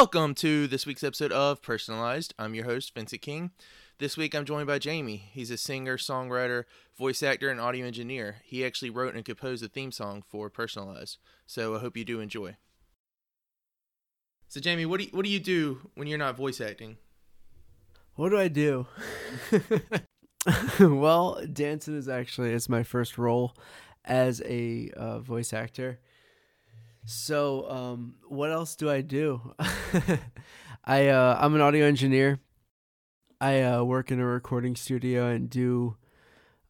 Welcome to this week's episode of Personalized. I'm your host, Vincent King. This week I'm joined by Jamie. He's a singer, songwriter, voice actor, and audio engineer. He actually wrote and composed the theme song for Personalized. So I hope you do enjoy. So Jamie, what do you, what do you do when you're not voice acting? What do I do? well, dancing is actually it's my first role as a uh, voice actor. So, um, what else do I do? I uh, I'm an audio engineer. I uh, work in a recording studio and do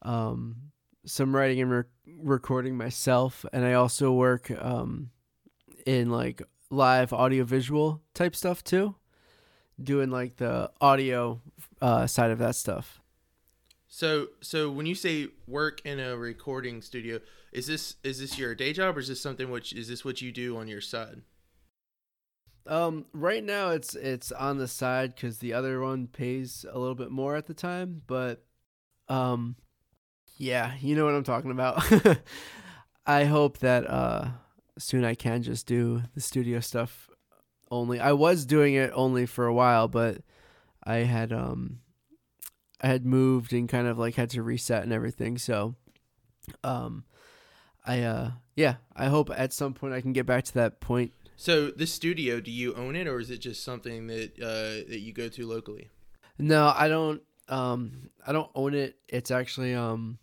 um, some writing and re- recording myself, and I also work um, in like live audio visual type stuff too, doing like the audio uh, side of that stuff. So so when you say work in a recording studio, is this is this your day job or is this something which is this what you do on your side? Um, right now it's it's on the side because the other one pays a little bit more at the time, but um, yeah, you know what I'm talking about. I hope that uh soon I can just do the studio stuff only. I was doing it only for a while, but I had um I had moved and kind of like had to reset and everything. So um I uh yeah, I hope at some point I can get back to that point. So this studio, do you own it or is it just something that uh that you go to locally? No, I don't um I don't own it. It's actually um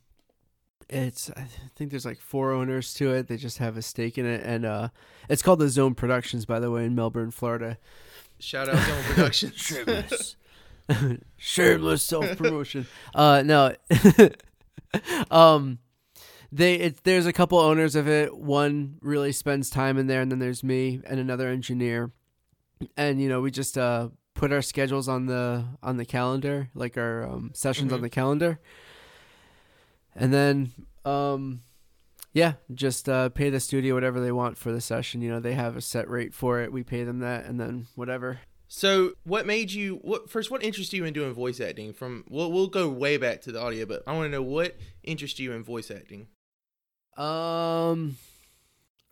it's I think there's like four owners to it. They just have a stake in it and uh it's called the Zone Productions by the way in Melbourne, Florida. Shout out Zone Productions. Shameless. Shameless self promotion. uh no. um they it, there's a couple owners of it. One really spends time in there, and then there's me and another engineer, and you know we just uh, put our schedules on the on the calendar, like our um, sessions mm-hmm. on the calendar, and then um, yeah, just uh, pay the studio whatever they want for the session. You know they have a set rate for it. We pay them that, and then whatever. So, what made you? What first? What interested you in doing voice acting? From we'll we'll go way back to the audio, but I want to know what interested you in voice acting. Um,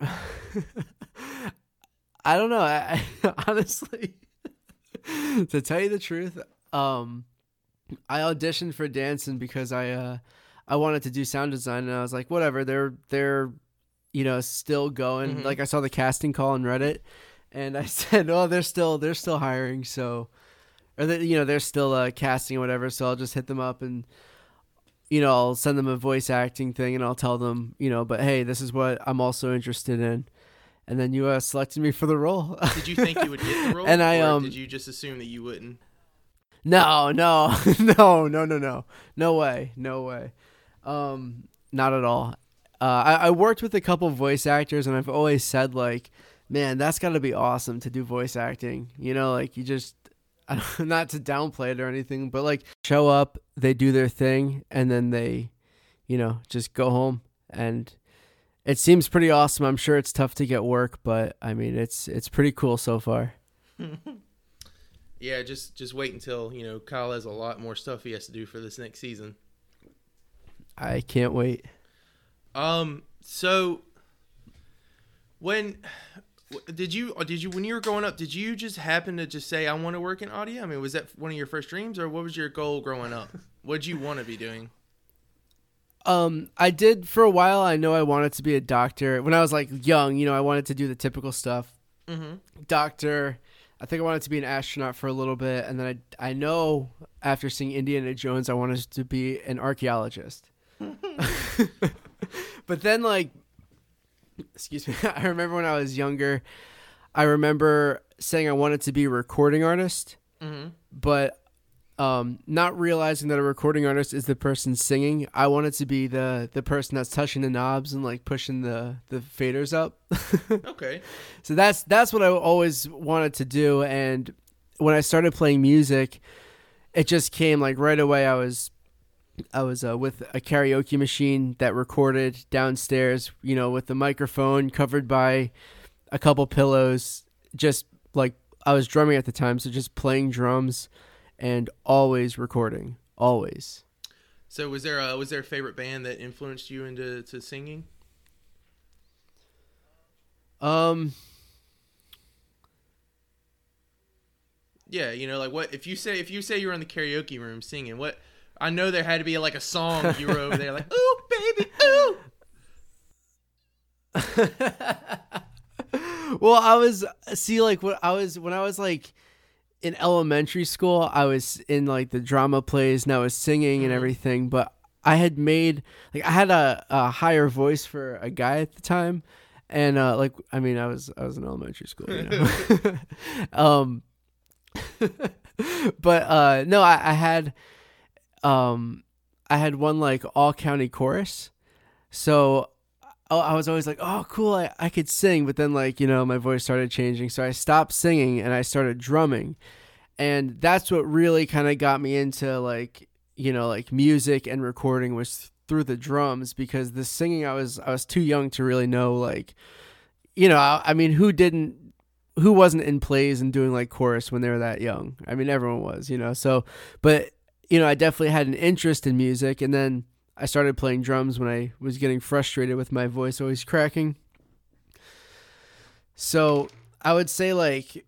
I don't know. I, I honestly, to tell you the truth, um, I auditioned for dancing because I uh I wanted to do sound design, and I was like, whatever. They're they're you know still going. Mm-hmm. Like I saw the casting call on Reddit, and I said, oh, they're still they're still hiring, so or that you know they're still uh, casting or whatever. So I'll just hit them up and you know, I'll send them a voice acting thing and I'll tell them, you know, but hey, this is what I'm also interested in. And then you uh, selected me for the role. did you think you would get the role? and I um, did you just assume that you wouldn't? No, no, no, no, no, no, no way, no way, um, not at all. Uh, I, I worked with a couple voice actors, and I've always said like, man, that's got to be awesome to do voice acting. You know, like you just not to downplay it or anything, but like show up, they do their thing, and then they, you know, just go home. And it seems pretty awesome. I'm sure it's tough to get work, but I mean, it's it's pretty cool so far. yeah, just just wait until you know Kyle has a lot more stuff he has to do for this next season. I can't wait. Um. So when did you did you when you were growing up did you just happen to just say i want to work in audio i mean was that one of your first dreams or what was your goal growing up? What did you want to be doing? Um i did for a while i know i wanted to be a doctor. When i was like young you know i wanted to do the typical stuff. Mm-hmm. doctor i think i wanted to be an astronaut for a little bit and then i i know after seeing indiana jones i wanted to be an archaeologist. But then like excuse me. I remember when I was younger, I remember saying I wanted to be a recording artist, mm-hmm. but um, not realizing that a recording artist is the person singing. I wanted to be the the person that's touching the knobs and like pushing the the faders up. okay. So that's that's what I always wanted to do, and when I started playing music, it just came like right away. I was I was uh, with a karaoke machine that recorded downstairs, you know, with the microphone covered by a couple pillows. Just like I was drumming at the time, so just playing drums and always recording, always. So was there a was there a favorite band that influenced you into to singing? Um Yeah, you know, like what if you say if you say you're in the karaoke room singing, what I know there had to be like a song you were over there like, ooh baby, ooh. well, I was see like when I was when I was like in elementary school, I was in like the drama plays and I was singing and Mhm. everything, but I had made like I had a, a higher voice for a guy at the time. And uh like I mean I was I was in elementary school, you know. um but uh no, I, I had um I had one like all county chorus. So I was always like, oh, cool, I, I could sing. But then, like, you know, my voice started changing. So I stopped singing and I started drumming. And that's what really kind of got me into, like, you know, like music and recording was through the drums because the singing, I was, I was too young to really know, like, you know, I, I mean, who didn't, who wasn't in plays and doing like chorus when they were that young? I mean, everyone was, you know, so, but, you know, I definitely had an interest in music. And then, I started playing drums when I was getting frustrated with my voice always cracking. So I would say like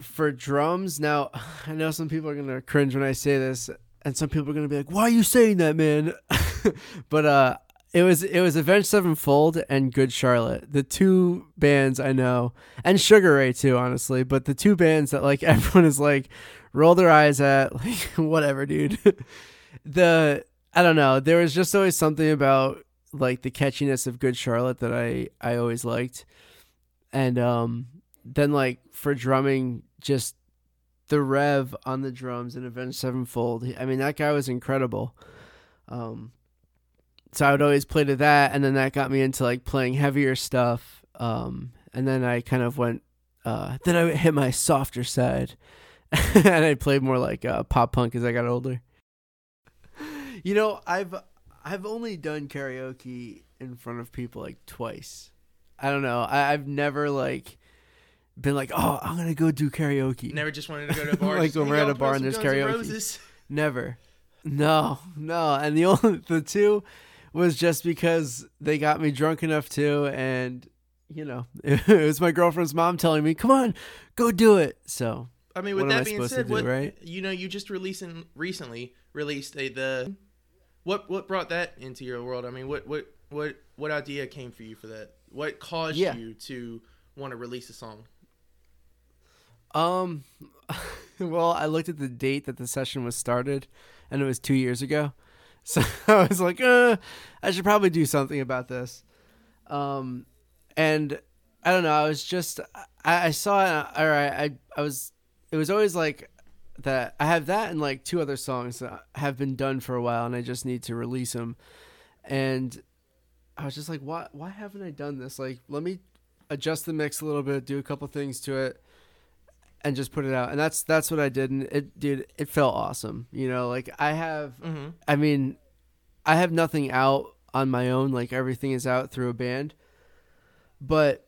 for drums, now I know some people are gonna cringe when I say this, and some people are gonna be like, "Why are you saying that, man?" but uh, it was it was Avenged Sevenfold and Good Charlotte, the two bands I know, and Sugar Ray too, honestly. But the two bands that like everyone is like roll their eyes at, like whatever, dude. the I don't know. There was just always something about like the catchiness of Good Charlotte that I I always liked, and um then like for drumming, just the rev on the drums in Avenged Sevenfold. I mean that guy was incredible. Um, so I would always play to that, and then that got me into like playing heavier stuff. Um, and then I kind of went. Uh, then I hit my softer side, and I played more like uh, pop punk as I got older. You know, I've I've only done karaoke in front of people like twice. I don't know. I, I've never like been like, oh, I'm gonna go do karaoke. Never just wanted to go to a bar. Like when we're at a bar and there's Guns N' karaoke. Roses?" Never. No, no. And the only the two was just because they got me drunk enough to, and you know, it was my girlfriend's mom telling me, "Come on, go do it." So I mean, What with I that being said, do, what right? you know, you just releasing recently released a the what what brought that into your world? I mean, what what what what idea came for you for that? What caused Yeah. you to want to release a song? Um, well, I looked at the date that the session was started, and it was two years ago. So I was like, uh, I should probably do something about this. Um, and I don't know. I was just, I, I saw it. All right, I, I was. It was always like that. I have that and like two other songs that have been done for a while, and I just need to release them. And I was just like, why? Why haven't I done this? Like, let me adjust the mix a little bit, do a couple things to it and just put it out and that's that's what i did and it dude it felt awesome you know like i have Mm-hmm. i mean i have nothing out on my own like everything is out through a band but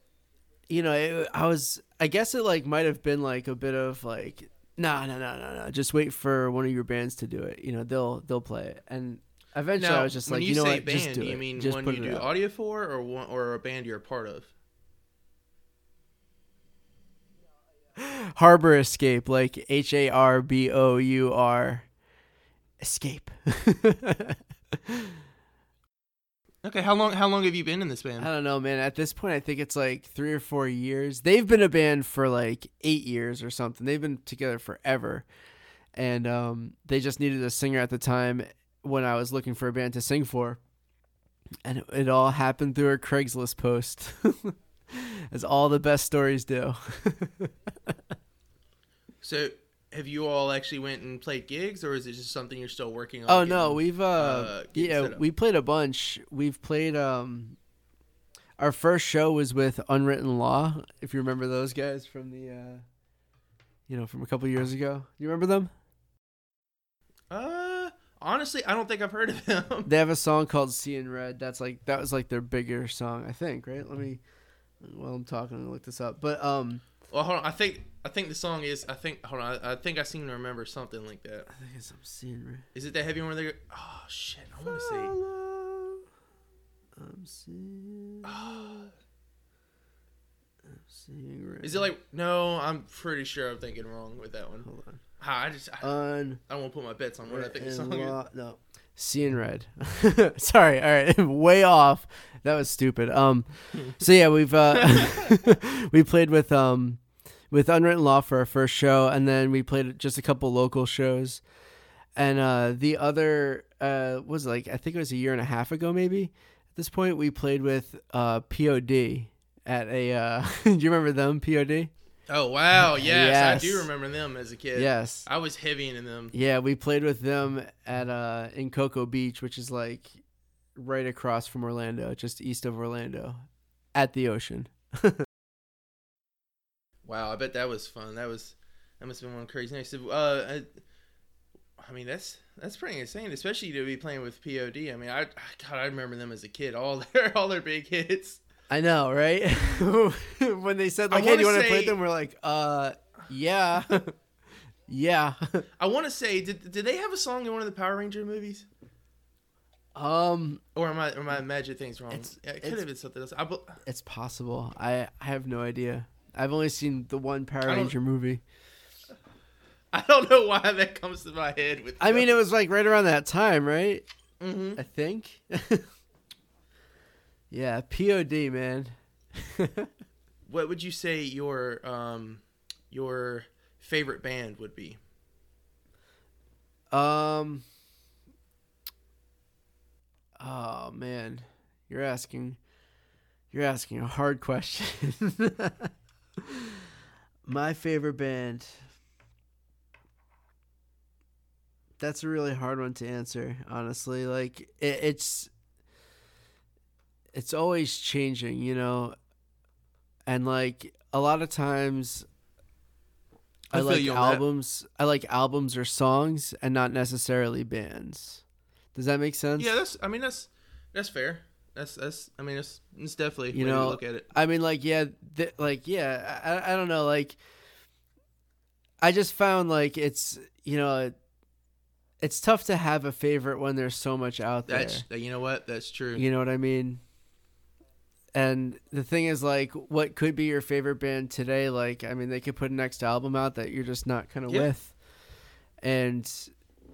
you know it, i was i guess it like might have been like a bit of like no no no no no just wait for one of your bands to do it you know they'll they'll play it. And eventually Now, i was just like you, you know say what? Band, just do do you mean just one you do audio for, or one or a band you're a part of? harbour escape like h-a-r-b-o-u-r escape Okay, how long how long have you been in this band? I don't know, man. At this point, I think it's like three or four years. They've been a band for like eight years or something. They've been together forever, and um, they just needed a singer at the time when I was looking for a band to sing for, and it, it all happened through a Craigslist post, as all the best stories do. So, have you all actually went and played gigs, or is it just something you're still working on? oh no, we've uh, uh, yeah, we played a bunch. We've played um. Our first show was with Unwritten Law, if you remember those guys from the, uh, you know, from a couple years ago. You remember them? Uh, honestly, I don't think I've heard of them. They have a song called "Seeing Red." That's like that was like their bigger song, I think. Right? Let me. While I'm talking, I'm gonna look this up. But um, well, hold on. I think I think the song is. I think hold on. I, I think I seem to remember something like that. I think it's seeing red. Is it that heavy one where they? go, Oh shit! I want to see. Follow, I'm seeing. I'm seeing red. Is it like no? I'm pretty sure I'm thinking wrong with that one. Hold on. I just I, Un. I don't want to put my bets on what I think the song is. No. Seeing red. Sorry. All right. Way off. That was stupid. Um. So yeah, we've uh, we played with um, with Unwritten Law for our first show, and then we played just a couple local shows, and uh, the other uh was like I think it was a year and a half ago, maybe. At this point, we played with uh POD at a. Uh, do you remember them? POD. Oh wow, yes, I do remember them as a kid. Yes. I was heavy into them. Yeah, we played with them at uh in Cocoa Beach, which is like right across from Orlando, just east of Orlando, at the ocean. Wow, I bet that was fun. That was that must have been one crazy night. So, uh, I, I mean that's that's pretty insane, especially to be playing with POD. I mean, I God, I remember them as a kid. All their all their big hits. I know, right? when they said like, "Hey, do you wanna play them?" We're like, "Uh, yeah, yeah." I want to say, did did they have a song in one of the Power Ranger movies? um, Or am I am I imagining things wrong? It could have been something else. I, it's possible. I I have no idea. I've only seen the one Power Ranger movie. I don't know why that comes to my head. With I mean, it was like right around that time, right? hmm I think. yeah, POD, man. what would you say your um your favorite band would be? Um. Oh man, you're asking, you're asking a hard question. My favorite band. That's a really hard one to answer, honestly. Like it, it's, it's always changing, you know, and like a lot of times. I I, like on that. albums. I like albums or songs, and not necessarily bands. Does that make sense? Yeah, that's. I mean, that's that's fair. That's that's. I mean, it's it's definitely You know, look at it. I mean, like, yeah, th- like, yeah. I, I don't know. Like, I just found like it's you know, it's tough to have a favorite when there's so much out there. That's you know what? That's true. You know what I mean? And the thing is, like, what could be your favorite band today? Like, I mean, they could put a next album out that you're just not kind of Yeah. with, and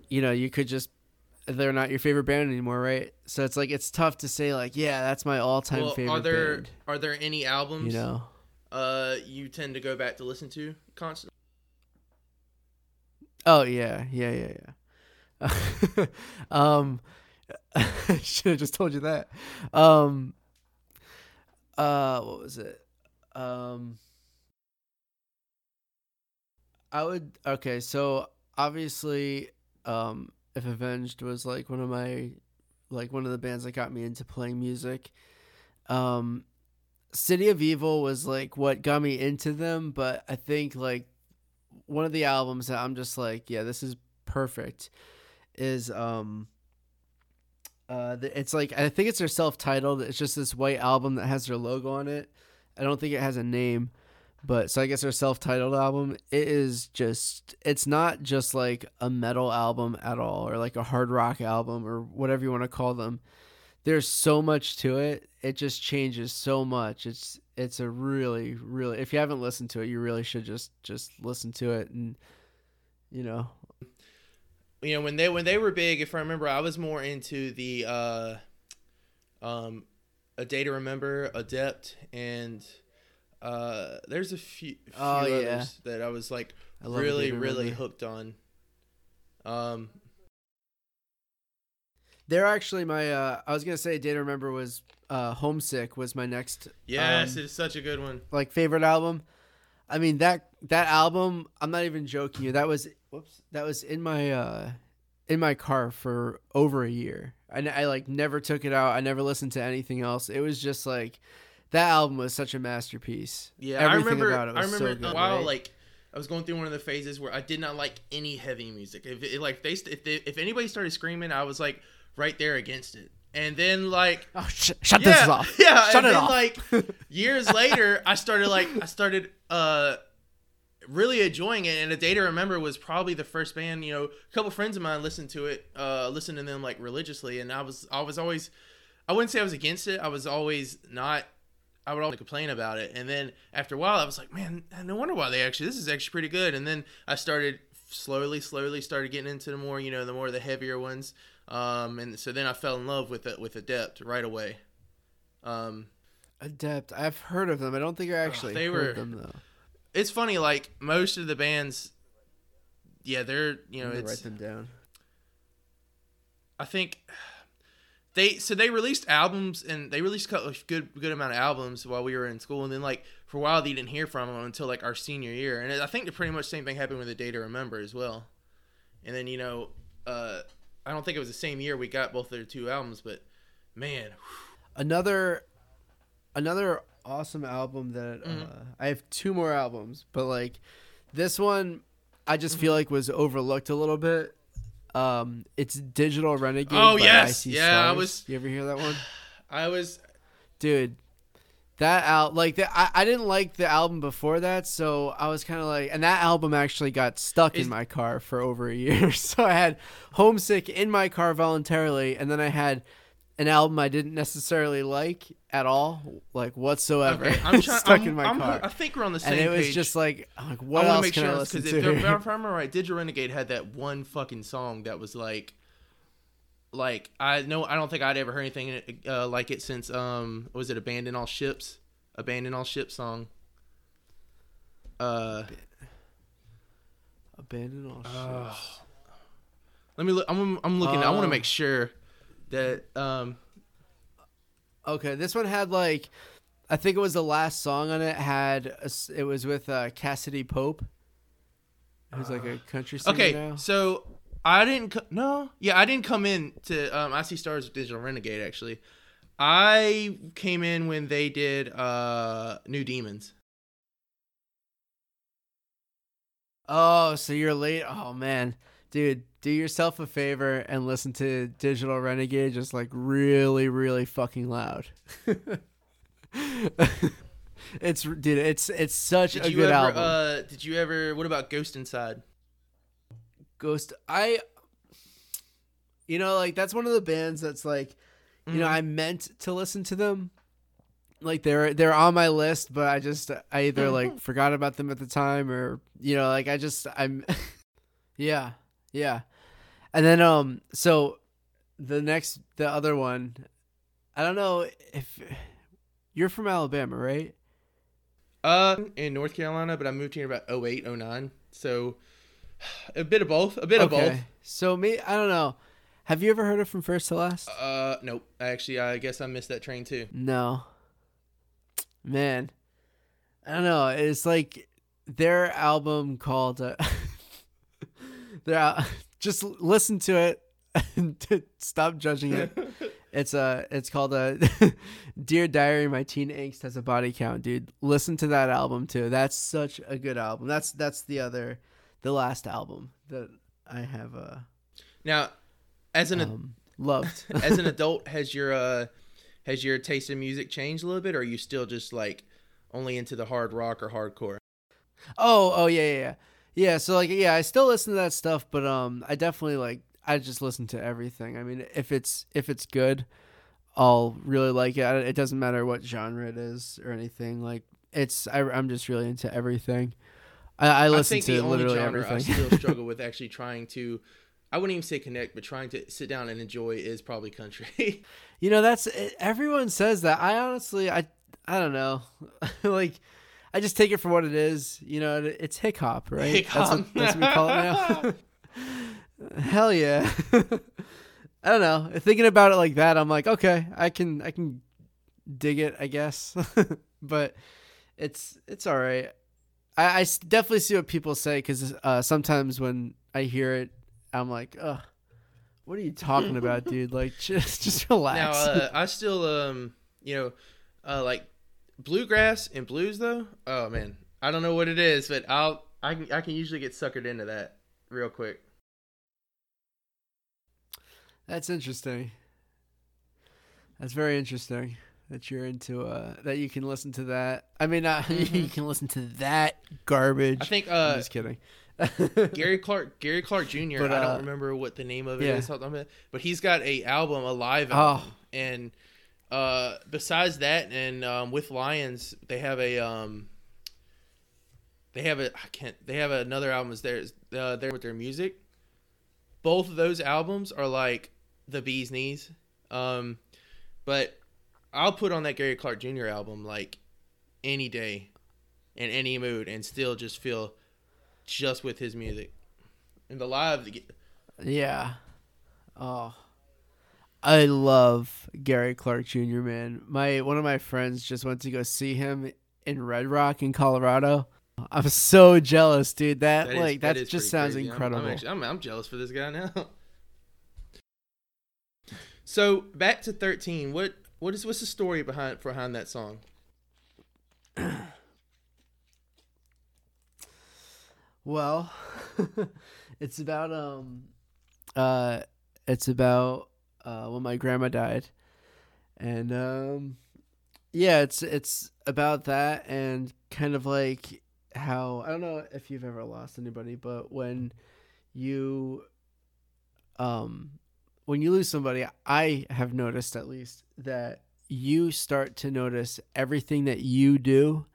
you know, you could just they're not your favorite band anymore, right? So it's like it's tough to say, like, yeah, that's my all-time well, favorite are there band. are there any albums You know? uh you tend to go back to listen to constantly? Oh yeah, yeah, yeah, yeah. um, I should have just told you that. Um, uh, what was it? Um, I would okay. So obviously, um, if Avenged was like one of my, like one of the bands that got me into playing music, um, City of Evil was like what got me into them. But I think like one of the albums that I'm just like, yeah, this is perfect is um uh it's like I think it's their self-titled. It's just this white album that has their logo on it. I don't think it has a name, but so I guess their self-titled album it is just it's not just like a metal album at all or like a hard rock album or whatever you want to call them. There's so much to it. It just changes so much. It's it's a really really if you haven't listened to it, you really should just just listen to it and you know You know when they when they were big, if I remember, I was more into the uh, um, a day to remember, adept, and uh, there's a few, few Oh, yeah. others that I was like I love A Day really really hooked on. Um, They're actually my. Uh, I was gonna say, Day to Remember was uh, Homesick was my next. yes, um, it's such a good one. like favorite album. I mean that that album. I'm not even joking you. That was whoops. That was in my uh, in my car for over a year. i like never took it out. I never listened to anything else. It was just like that album was such a masterpiece. Yeah, Everything I remember. about it was I remember so a good, while right? like I was going through one of the phases where I did not like any heavy music. If it, like they if they, if anybody started screaming, I was like right there against it. And then like Oh, sh- shut yeah, this off. yeah, shut and it then, off. like years later, I started like I started uh really enjoying it. And a day to remember was probably the first band. You know, a couple friends of mine listened to it, uh, listened to them like religiously, and I was I was always I wouldn't say I was against it. I was always not I would always complain about it. And then after a while, I was like, man, no wonder why they actually this is actually pretty good. And then I started slowly, slowly started getting into the more you know the more the heavier ones. Um, and so then I fell in love with it with Adept right away. Um, Adept. I've heard of them. I don't think I actually they heard were- them though. it's funny, like most of the bands, yeah, they're you know I'm gonna it's write them down. I think they so they released albums and they released a good good amount of albums while we were in school. And then like for a while they didn't hear from them until like our senior year. And I think the pretty much same thing happened with the Day to Remember as well, and then you know uh, I don't think it was the same year we got both of their two albums but man Another, another awesome album that uh, I have two more albums, but like this one, I just Mm-hmm. feel like was overlooked a little bit. Um, it's Digital Renegade. Oh, by yes. IC Yeah, I was- You ever hear that one? I was dude that out like that I, I didn't like the album before that so i was kind of like and that album actually got stuck Is- in my car for over a year so i had homesick in my car voluntarily and then i had an album i didn't necessarily like at all like whatsoever okay I'm trying stuck I'm, in my I'm- car I think we're on the same and it was page. just like I'm like what I else to make can sure i because listen if, to if I remember right, Digital Renegade had that one fucking song that was like, like I know I don't think I'd ever heard anything uh, like it since um was it Abandon All Ships, Abandon All Ships song. Uh, abandon all shit uh, let me look. I'm I'm looking. I want to Um, make sure that um Okay, this one had like, I think it was the last song on it had a it was with uh, Cassadee Pope, who's like a country singer okay. now. So I didn't co- no yeah I didn't come in to um I see stars with Digital Renegade actually. I came in when they did uh New Demons. Oh, so you're late. Oh man, dude, do yourself a favor and listen to Digital Renegade just like really, really fucking loud. it's dude, it's it's such Did a you good ever? album. Uh, did you ever? What about Ghost Inside? Ghost, I, you know, like that's one of the bands that's like, you know, Mhm. I meant to listen to them. Like they're they're on my list, but I just I either like forgot about them at the time or you know like I just I'm, yeah yeah, and then um so, the next the other one, I don't know if you're from Alabama, right? Uh, in North Carolina, but I moved here about 08, 09. So a bit of both. A bit of both. So me, I don't know. Have you ever heard of From First to Last? Uh, nope. Actually, I guess I missed that train too. No. Man. I don't know. It's like their album called uh, their al- just listen to it and stop judging it. It's uh it's called a Dear Diary My Teen Angst Has a Body Count, dude. Listen to that album too. That's such a good album. That's that's the other the last album that I have uh now, as an um, loved. as an adult, has your uh has your taste in music changed a little bit, or are you still just like only into the hard rock or hardcore? Oh, oh yeah, yeah, yeah. Yeah, so like yeah, I still listen to that stuff, but um I definitely like I just listen to everything. I mean, if it's if it's good, I'll really like it. I- It doesn't matter what genre it is or anything. Like it's I, I'm just really into everything. I, I I listen think to literally genre I everything. still struggle with actually trying to. I wouldn't even say connect, but trying to sit down and enjoy is probably country. you know, that's everyone says that. I honestly, I I don't know, like. I just take it for what it is. You know, it's hip hop, right? That's, what, that's what we call it now. Hell yeah. I don't know. Thinking about it like that, I'm like, okay, I can I can dig it, I guess. but it's it's all right. I definitely see what people say because uh, sometimes when I hear it, I'm like, ugh, what are you talking about, dude? Like, just just now, relax. uh, I still um, you know, uh, like bluegrass and blues though. Oh man, I don't know what it is, but I'll I can I can usually get suckered into that real quick. That's interesting. That's very interesting that you're into uh that you can listen to that. I mean, uh, you Mhm. can listen to that garbage. I think I'm uh, just kidding. Gary Clark Gary Clark Jr. But, I uh, don't remember what the name of it yeah. is, hold on a minute, but he's got a album, a live Oh. album, and uh, besides that, and um, with Lions, they have a um, they have a I can't they have another album is there uh, there with their music. Both of those albums are like the bee's knees. Um, but I'll put on that Gary Clark Jr. album like any day, in any mood, and still just feel just with his music. And the live, Yeah. Oh. I love Gary Clark Jr. Man. My one of my friends just went to go see him in Red Rock in Colorado. I'm so jealous, dude. That, That is- like that that, just sounds crazy. I'm- incredible. I'm, actually, I'm, I'm jealous for this guy now. so back to thirteen. What what is what's the story behind behind that song? Well, it's about um uh it's about uh when my grandma died. And um yeah, it's it's about that and kind of like how I don't know if you've ever lost anybody, but when you um when you lose somebody, I have noticed at least that you start to notice everything that you do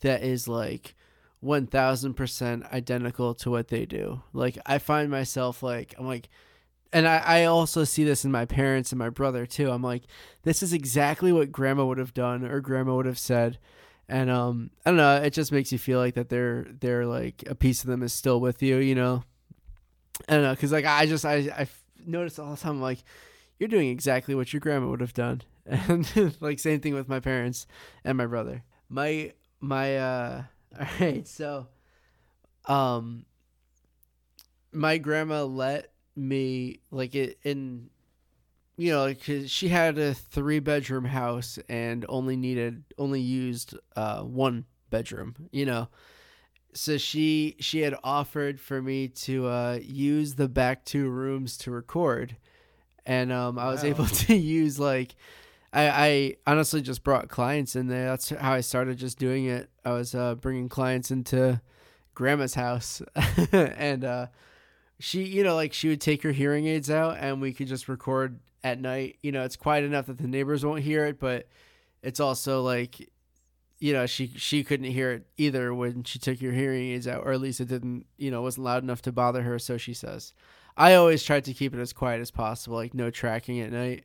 that is like 1000% identical to what they do. Like I find myself like I'm like and I, I also see this in my parents and my brother too. I'm like, this is exactly what grandma would have done or grandma would have said. And um I don't know, it just makes you feel like that they're they're like a piece of them is still with you, you know. I don't know, cause like I just I I notice all the time like you're doing exactly what your grandma would have done, and like same thing with my parents and my brother. My my uh all right, so um my grandma let me like it in you know cuz she had a 3 bedroom house and only needed only used uh one bedroom, you know. So she she had offered for me to uh use the back two rooms to record and um I was Wow. able to use like I, I honestly just brought clients in there. That's how I started just doing it. I was uh, bringing clients into grandma's house, and uh, she, you know, like she would take her hearing aids out, and we could just record at night. You know, it's quiet enough that the neighbors won't hear it, but it's also like, you know, she she couldn't hear it either when she took your hearing aids out, or at least it didn't, you know, wasn't loud enough to bother her. So she says. I always tried to keep it as quiet as possible, like no tracking at night.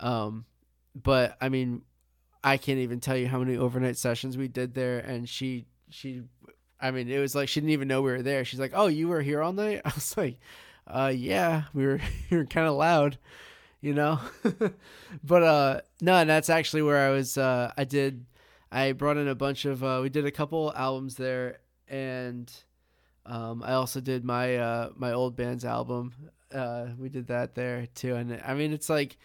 Um, but I mean, I can't even tell you how many overnight sessions we did there. And she, she, I mean, it was like she didn't even know we were there. She's like, "Oh, you were here all night." I was like, "Uh, yeah, we were. we were kind of loud, you know." but uh, no, and that's actually where I was. Uh, I did. I brought in a bunch of. Uh, we did a couple albums there, and um, I also did my uh my old band's album. Uh, we did that there too, and I mean, it's like.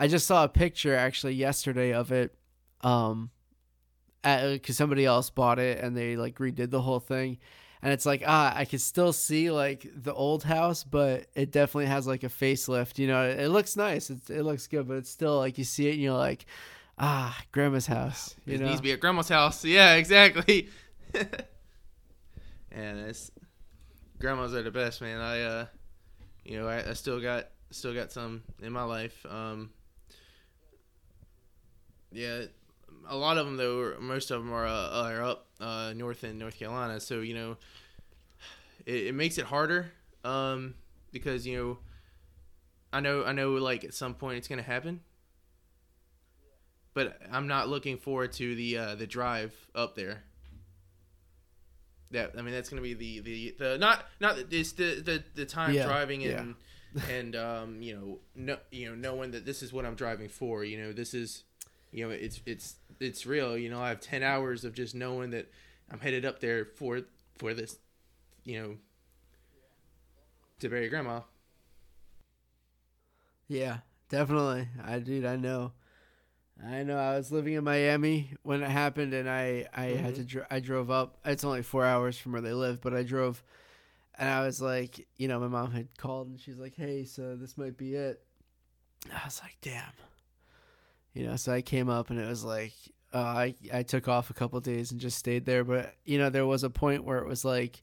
I just saw a picture actually yesterday of it, um, because somebody else bought it and they like redid the whole thing, and it's like ah, I can still see like the old house, but it definitely has like a facelift. You know, it, it looks nice, it, it looks good, but it's still like you see it and you're like, ah, grandma's house. You it know, needs to be at grandma's house. Yeah, exactly. and it's grandmas are the best, man. I uh, you know, I, I still got still got some in my life. Um, yeah, a lot of them though, are- most of them are uh, are up uh, north in North Carolina. So you know, it, it makes it harder um, because you know, I know I know like at some point it's gonna happen. But I'm not looking forward to the uh, the drive up there. That I mean, that's gonna be the the, the not not it's the the, the time Yeah, driving yeah. and and um you know no you know knowing that this is what I'm driving for. You know this is you know it's it's it's real. You know I have ten hours of just knowing that I'm headed up there for for this. You know to bury grandma. Yeah, definitely. I dude, I know. I know. I was living in Miami when it happened, and I I had to mm-hmm. dr- I drove up. It's only four hours from where they live, but I drove, and I was like, you know, my mom had called, and she's like, "Hey, so this might be it." I was like, "Damn," you know. So I came up, and it was like, uh, I I took off a couple days and just stayed there, but you know, there was a point where it was like,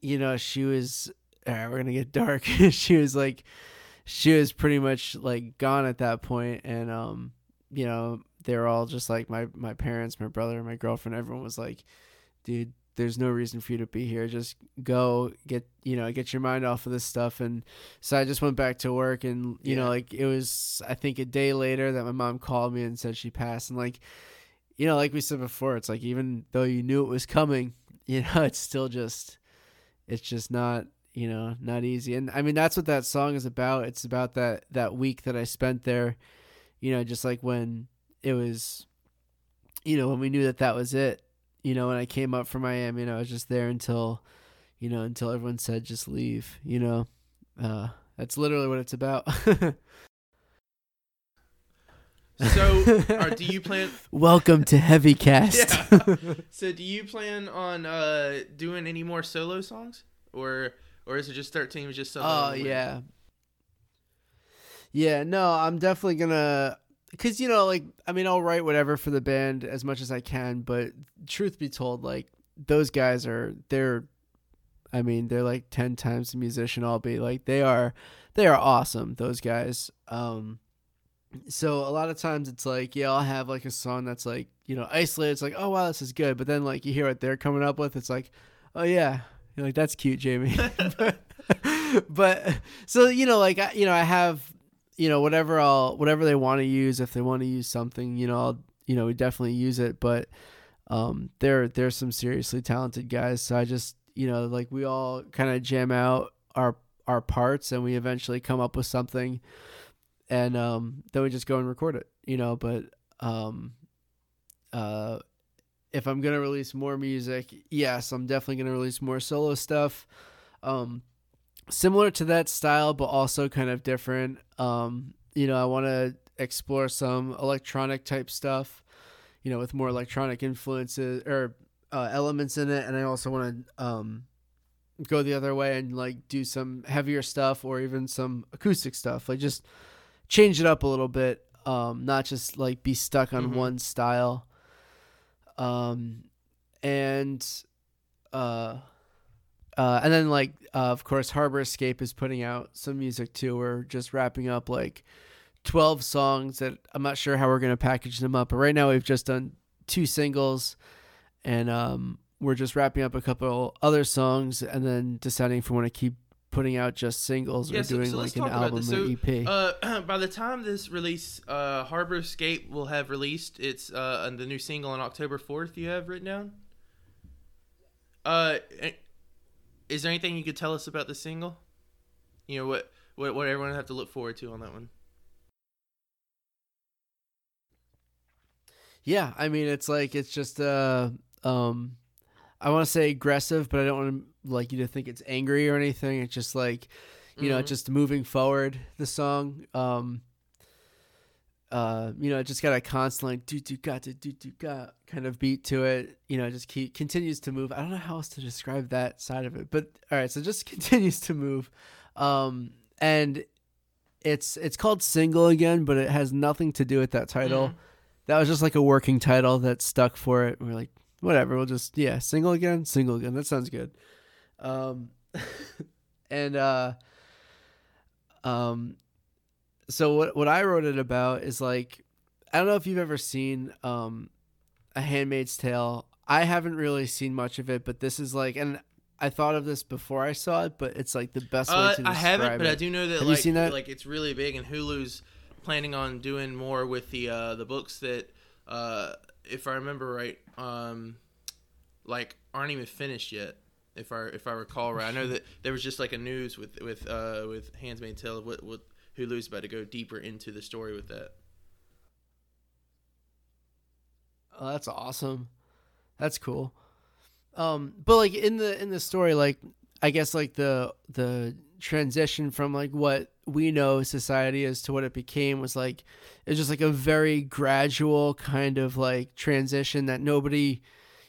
you know, she was. All right, we're gonna get dark. she was like she was pretty much like gone at that point and um you know, they're all just like my my parents, my brother, my girlfriend. Everyone was like, dude, there's no reason for you to be here. Just go get you know get your mind off of this stuff. And so I just went back to work, and you Yeah. know, like it was I think a day later that my mom called me and said she passed, and like. You know, like we said before, it's like even though you knew it was coming, you know, it's still just, it's just not, you know, not easy. And I mean, that's what that song is about. It's about that that week that I spent there, you know, just like when it was, you know, when we knew that that was it. You know, when I came up from Miami, and I was just there until, you know, until everyone said just leave. You know, uh, that's literally what it's about. So, or do you plan? Welcome to Heavy Cast. Yeah. So, do you plan on uh doing any more solo songs, or or is it just thirteen? Was just something? Oh yeah. Yeah, no, I'm definitely gonna cuz you know like I mean I'll write whatever for the band as much as I can, but truth be told like those guys are they're I mean they're like 10 times the musician I'll be. Like they are they are awesome those guys. Um so a lot of times it's like yeah I'll have like a song that's like you know isolated it's like oh wow this is good but then like you hear what they're coming up with it's like oh yeah you're like that's cute Jamie but so you know like I, you know I have you know whatever I'll whatever they want to use if they want to use something you know I'll you know we definitely use it but um there there's some seriously talented guys so I just you know like we all kind of jam out our our parts and we eventually come up with something and um then we just go and record it you know but um uh if I'm gonna release more music, yes, I'm definitely gonna release more solo stuff. Um, similar to that style, but also kind of different. Um, you know, I want to explore some electronic type stuff. You know, with more electronic influences or uh, elements in it, and I also want to um, go the other way and like do some heavier stuff or even some acoustic stuff. Like just change it up a little bit. Um, not just like be stuck on Mhm. one style um and uh uh and then like uh, of course harbour escape is putting out some music too we're just wrapping up like 12 songs that i'm not sure how we're going to package them up but right now we've just done two singles and um we're just wrapping up a couple other songs and then deciding if we want to keep putting out just singles Yeah, or so- doing so like an album or So, ep Uh, by the time this release, uh, Harbour Escape will have released its uh and the new single on October fourth. You have written down. Uh, is there anything you could tell us about the single? You know what what what everyone have to look forward to on that one. Yeah, I mean it's like it's just uh um I want to say aggressive, but I don't want to like you to think it's angry or anything. It's just like you know, Mhm. just moving forward the song. Um uh you know, it just got a constant like do do got do do do got kind of beat to it. You know, just keep continues to move. I don't know how else to describe that side of it. But all right, so just continues to move. Um and it's it's called single again, but it has nothing to do with that title Mhm. that was just like a working title that stuck for it. And we're like, whatever, we'll just yeah, single again, single again. That sounds good. Um, and uh, um, so what what I wrote it about is like, I don't know if you've ever seen um, a Handmaid's Tale. I haven't really seen much of it, but this is like, and I thought of this before I saw it, but it's like the best way Uh, to I haven't, but it. I do know that Have like that? like it's really big, and Hulu's planning on doing more with the uh, the books that, uh, if I remember right, um, like aren't even finished yet. If I if I recall right, I know that there was just like a news with with uh, with Handmaid's Tale. What what Hulu's about to go deeper into the story with that. Oh, that's awesome. That's cool. Um, but like in the in the story, like I guess like the the transition from like what we know society is to what it became was like it's just like a very gradual kind of like transition that nobody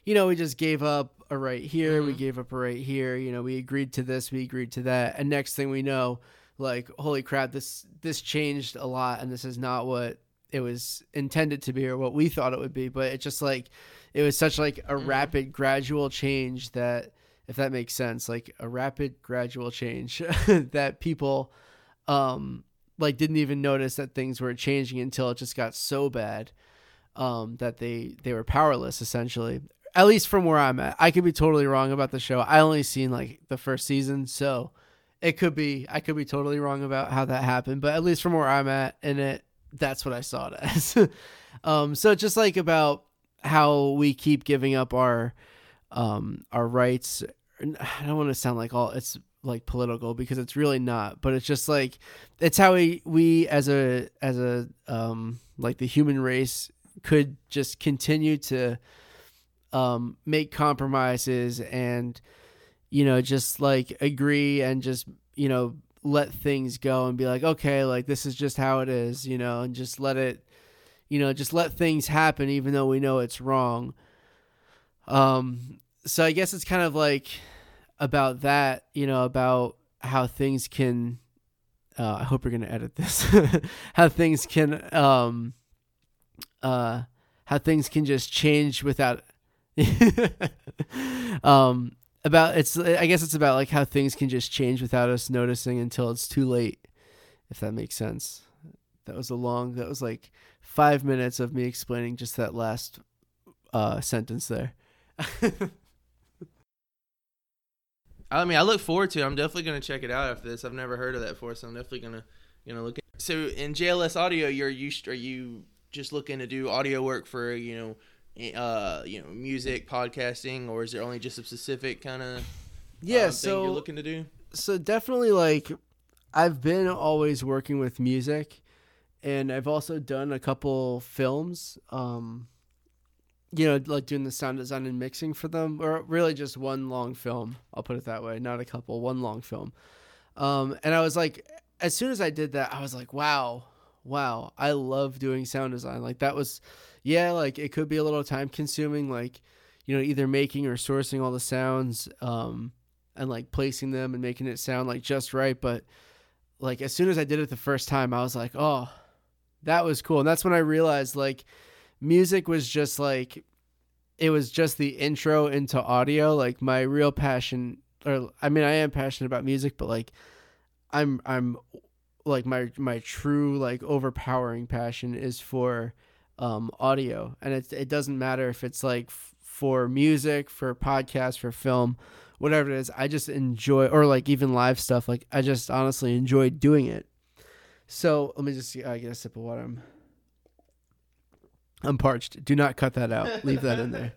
you know we just gave up a right here we Mhm. gave up a right here you know we agreed to this we agreed to that and next thing we know like holy crap this this changed a lot and this is not what it was intended to be or what we thought it would be but it just like it was such like a Mhm. rapid gradual change that if that makes sense like a rapid gradual change that people um like didn't even notice that things were changing until it just got so bad um, that they they were powerless essentially. At least from where I'm at, I could be totally wrong about the show. I only seen like the first season, so it could be I could be totally wrong about how that happened. But at least from where I'm at in it, that's what I saw it as. um, so just like about how we keep giving up our um, our rights. I don't want to sound like all it's like political because it's really not but it's just like it's how we we as a as a um like the human race could just continue to um make compromises and you know just like agree and just you know let things go and be like okay like this is just how it is you know and just let it you know just let things happen even though we know it's wrong um so i guess it's kind of like about that, you know, about how things can. Uh, I hope you're gonna edit this. how things can, um, uh, how things can just change without. um, about it's. I guess it's about like how things can just change without us noticing until it's too late. If that makes sense. That was a long. That was like five minutes of me explaining just that last uh, sentence there. I mean, I look forward to. it. I'm definitely gonna check it out after this. I've never heard of that before, so I'm definitely gonna you know look. At, so in JLS Audio, you're used. Are you just looking to do audio work for you know, uh, you know, music, podcasting, or is there only just a specific kind of yeah um, so you're looking to do? So definitely like I've been always working with music, and I've also done a couple films. Um, you know, like doing the sound design and mixing for them, or really just one long film. I'll put it that way, not a couple, one long film. Um, and I was like, as soon as I did that, I was like, wow, wow, I love doing sound design. Like that was, yeah, like it could be a little time consuming, like you know, either making or sourcing all the sounds, um, and like placing them and making it sound like just right. But like as soon as I did it the first time, I was like, oh, that was cool. And that's when I realized like music was just like it was just the intro into audio like my real passion or i mean i am passionate about music but like i'm i'm like my my true like overpowering passion is for um audio and it it doesn't matter if it's like f- for music for podcast for film whatever it is i just enjoy or like even live stuff like i just honestly enjoy doing it so let me just i get a sip of water I'm I'm parched. Do not cut that out. Leave that in there.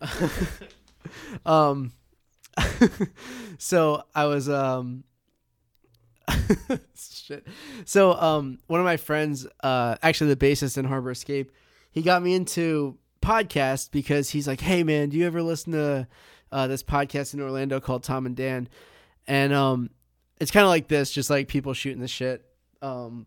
um so I was um shit. So um one of my friends uh actually the bassist in Harbour Escape, he got me into podcast because he's like, "Hey man, do you ever listen to uh, this podcast in Orlando called Tom and Dan?" And um it's kind of like this, just like people shooting the shit. Um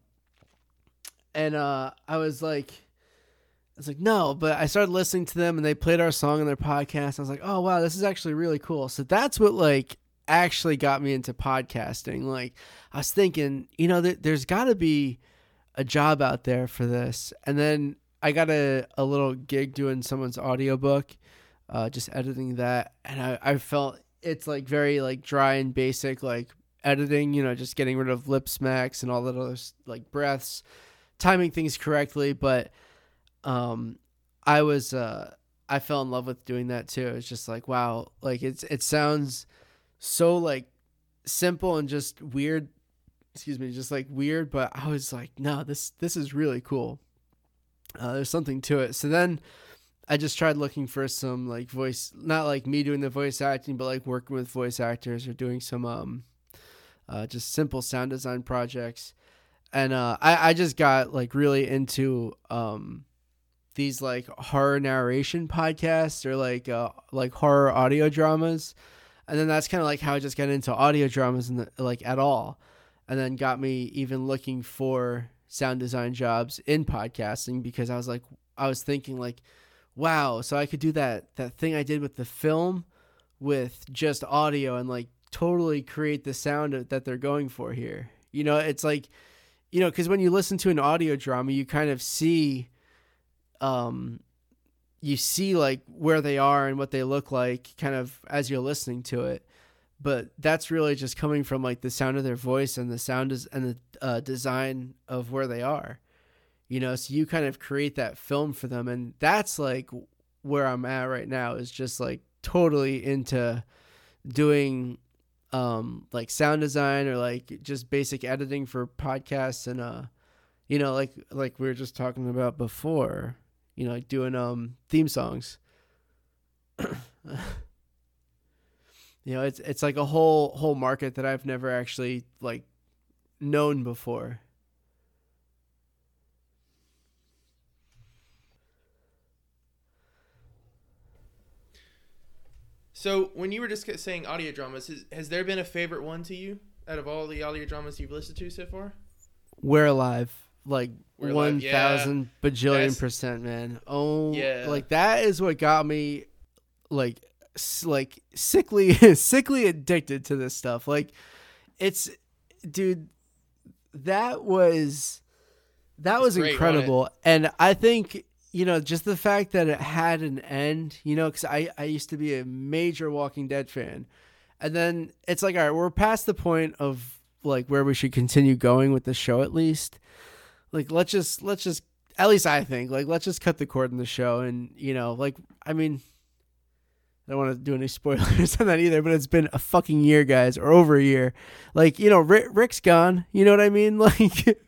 and uh I was like I was like, no, but I started listening to them and they played our song in their podcast. I was like, oh wow, this is actually really cool. So that's what like actually got me into podcasting. Like I was thinking, you know, th- there's got to be a job out there for this. And then I got a, a little gig doing someone's audiobook, uh, just editing that. And I, I felt it's like very like dry and basic, like editing, you know, just getting rid of lip smacks and all that other like breaths, timing things correctly. But um, I was uh, I fell in love with doing that too. It's just like wow, like it's it sounds so like simple and just weird. Excuse me, just like weird, but I was like, no, this this is really cool. Uh, there's something to it. So then I just tried looking for some like voice, not like me doing the voice acting, but like working with voice actors or doing some um, uh, just simple sound design projects. And uh, I I just got like really into um these like horror narration podcasts or like uh, like horror audio dramas, and then that's kind of like how I just got into audio dramas and like at all, and then got me even looking for sound design jobs in podcasting because I was like I was thinking like, wow, so I could do that that thing I did with the film with just audio and like totally create the sound that they're going for here. You know, it's like, you know, because when you listen to an audio drama, you kind of see um you see like where they are and what they look like kind of as you're listening to it but that's really just coming from like the sound of their voice and the sound is and the uh, design of where they are you know? So you kind of create that film for them and that's like where i'm at right now is just like totally into doing um like sound design or like just basic editing for podcasts and uh you know like like we were just talking about before you know like doing um theme songs you know it's it's like a whole whole market that I've never actually like known before. So when you were just saying audio dramas, has, has there been a favorite one to you out of all the audio dramas you've listened to so far? We're alive, like We're one Alive, yeah. thousand bajillion That's- percent, man. Oh, Yeah. like that is what got me, like, like sickly, sickly addicted to this stuff. Like, it's, dude, that was, that was great, incredible, and I think you know just the fact that it had an end, you know, because I I used to be a major Walking Dead fan, and then it's like, all right, we're past the point of like where we should continue going with the show at least. Like let's just let's just at least I think like let's just cut the cord in the show and you know like I mean I don't want to do any spoilers on that either but it's been a fucking year guys or over a year. Like you know Rick, Rick's gone you know what I mean? Like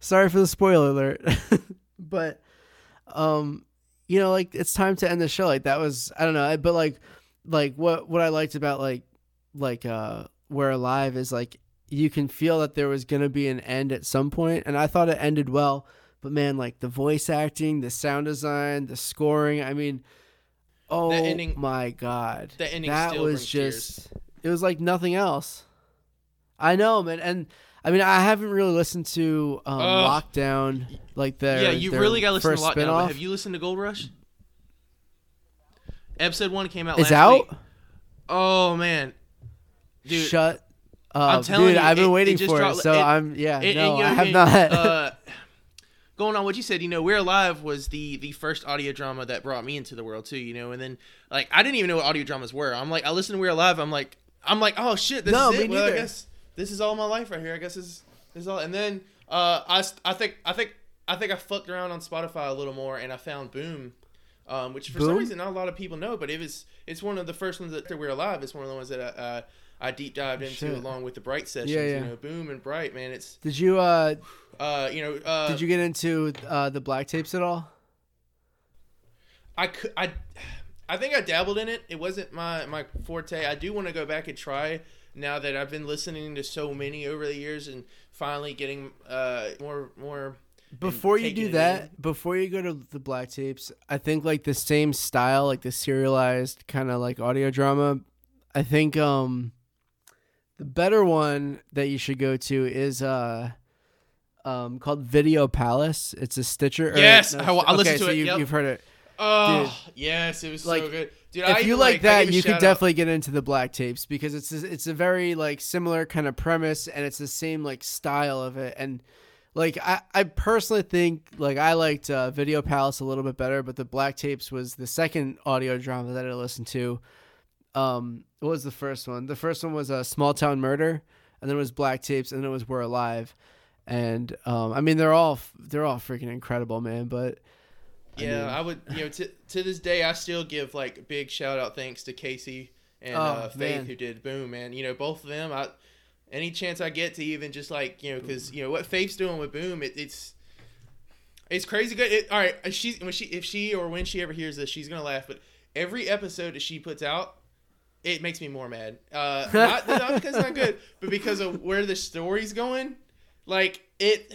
sorry for the spoiler alert. But um you know like it's time to end the show. Like that was I don't know but like like what what I liked about like like uh we're alive is like you can feel that there was to be an end at some point and i thought it ended well but man like the voice acting the sound design the scoring i mean oh ending- my god The ending that was just tears. it was like nothing else i know man and i mean i haven't really listened to um, Ugh. lockdown like their yeah, you their really got to listen to Lockdown. Spin-off. have you listened to Gold Rush? Episode one came out. last out Week. Oh man, dude. shut up I'm telling dude you, i've been it- it waiting just for dropped- it so it- i'm yeah no and, you know, i have not uh, going on what you said, you know, We're Alive was the the first audio drama that brought me into the world too, you know, and then like I didn't even know what audio dramas were. I'm like, I listened to We're Alive, I'm like, I'm like, oh shit, this No, is it. Well, I guess this is all my life right here. I guess this is this is all. And then uh, I, I think I think I think I fucked around on Spotify a little more, and I found Boom. Um, which for some reason not a lot of people know, but it was it's one of the first ones that We're Alive. It's one of the ones that I, uh, I deep dived into Shit. along with the Bright sessions. Yeah, yeah. You know, Boom and Bright, man. It's did you uh uh, you know, uh, did you get into uh the black tapes at all I could, I, I think I dabbled in it. It wasn't my my forte. I do want to go back and try now that I've been listening to so many over the years and finally getting uh more more. before you do that in. before you go to the black tapes i think like the same style like the serialized kind of like audio drama i think um the better one that you should go to is uh um called video palace it's a stitcher or- Yes, no, I- I listened okay, to so it, You, yep. you've heard it Oh yes, it was like, so good, dude. I if you even, like that, you could out- definitely get into the black tapes because it's a, it's a very like similar kind of premise and it's the same like style of it and like I, I personally think like I liked uh, Video Palace a little bit better, but the black tapes was the second audio drama that I listened to. Um, what was the first one? The first one was a uh, Small Town Murder, and then it was Black Tapes, and then it was We're Alive. And um, I mean they're all they're all freaking incredible, man. But I Yeah, mean- I would. You know, to to this day, I still give like big shout out thanks to Casey and Oh, uh, Faith man. who did Boom, man. You know, both of them. I any chance I get to even just like you know, because you know what Faith's doing with Boom, it, it's it's crazy good. It, all right, she's when she if she or when she ever hears this, she's gonna laugh. But every episode that she puts out. It makes me more mad. Uh, not, not because it's not good, but because of where the story's going. Like it,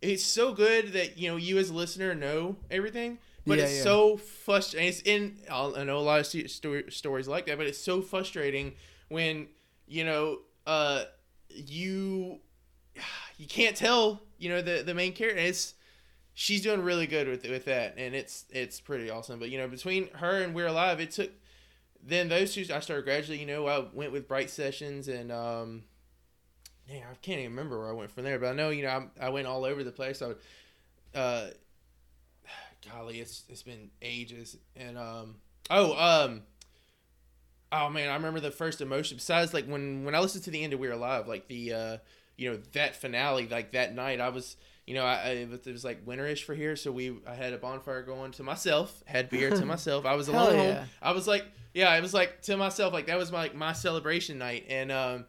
it's so good that you know you as a listener know everything, but Yeah, it's yeah. so frustrating. It's in I'll- know a lot of sto- stories like that, but it's so frustrating when you know uh you you can't tell you know the the main character. It's she's doing really good with with that, and it's it's pretty awesome. But you know between her and We're Alive, it took then those two. I started gradually. You know I went with Bright Sessions and um. Yeah, I can't even remember where I went from there, but I know you know I, I went all over the place. I, would, uh, golly, it's it's been ages, and um, oh, um, Oh man, I remember the first emotion. Besides, like when when I listened to the end of We're Alive, like the uh, you know that finale, like that night, I was you know I, I it was like winterish for here, so we I had a bonfire going to myself, had beer to myself. I was alone yeah. I was like, yeah, it was like to myself, like that was my like my celebration night. And um,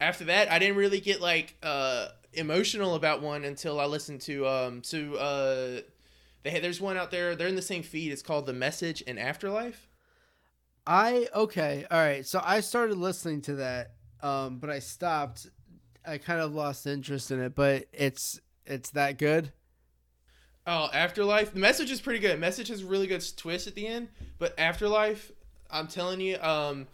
after that, I didn't really get like uh emotional about one until I listened to um to uh. They there's one out there. They're in the same feed. It's called The Message and Afterlife. I okay, all right. So I started listening to that, um, but I stopped. I kind of lost interest in it, but it's it's that good. Oh, Afterlife. The message is pretty good. Message has a really good twist at the end, but Afterlife, I'm telling you, um,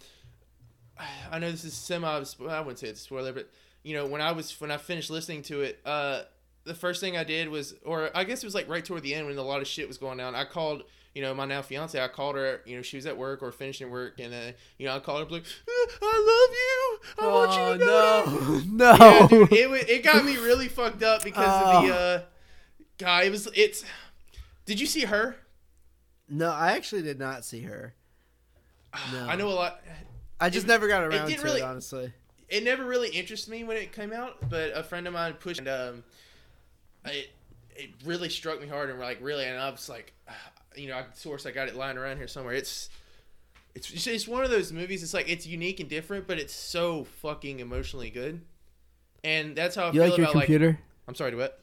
I know this is semi. I wouldn't say it's a spoiler, but you know, when I was when I finished listening to it, uh, the first thing I did was, or I guess it was like right toward the end when a lot of shit was going down. I called, you know, my now fiance. I called her. You know, she was at work or finishing work, and uh, you know, I called her like, "I love you. I want you to know." that." no, no. Yeah, dude, it it got me really fucked up because of the Oh. uh, guy. It was it's. Did you see her? no, I actually did not see her. No. I know a lot. I just It- never got around didn't to really- it, honestly. It never really interested me when it came out, but a friend of mine pushed. And, um, it it really struck me hard and like really, and I was like, you know, I source I got it lying around here somewhere. It's. It's it's just one of those movies. It's like it's unique and different, but it's so fucking emotionally good, and that's how I You feel like your about like. computer? I'm sorry to what?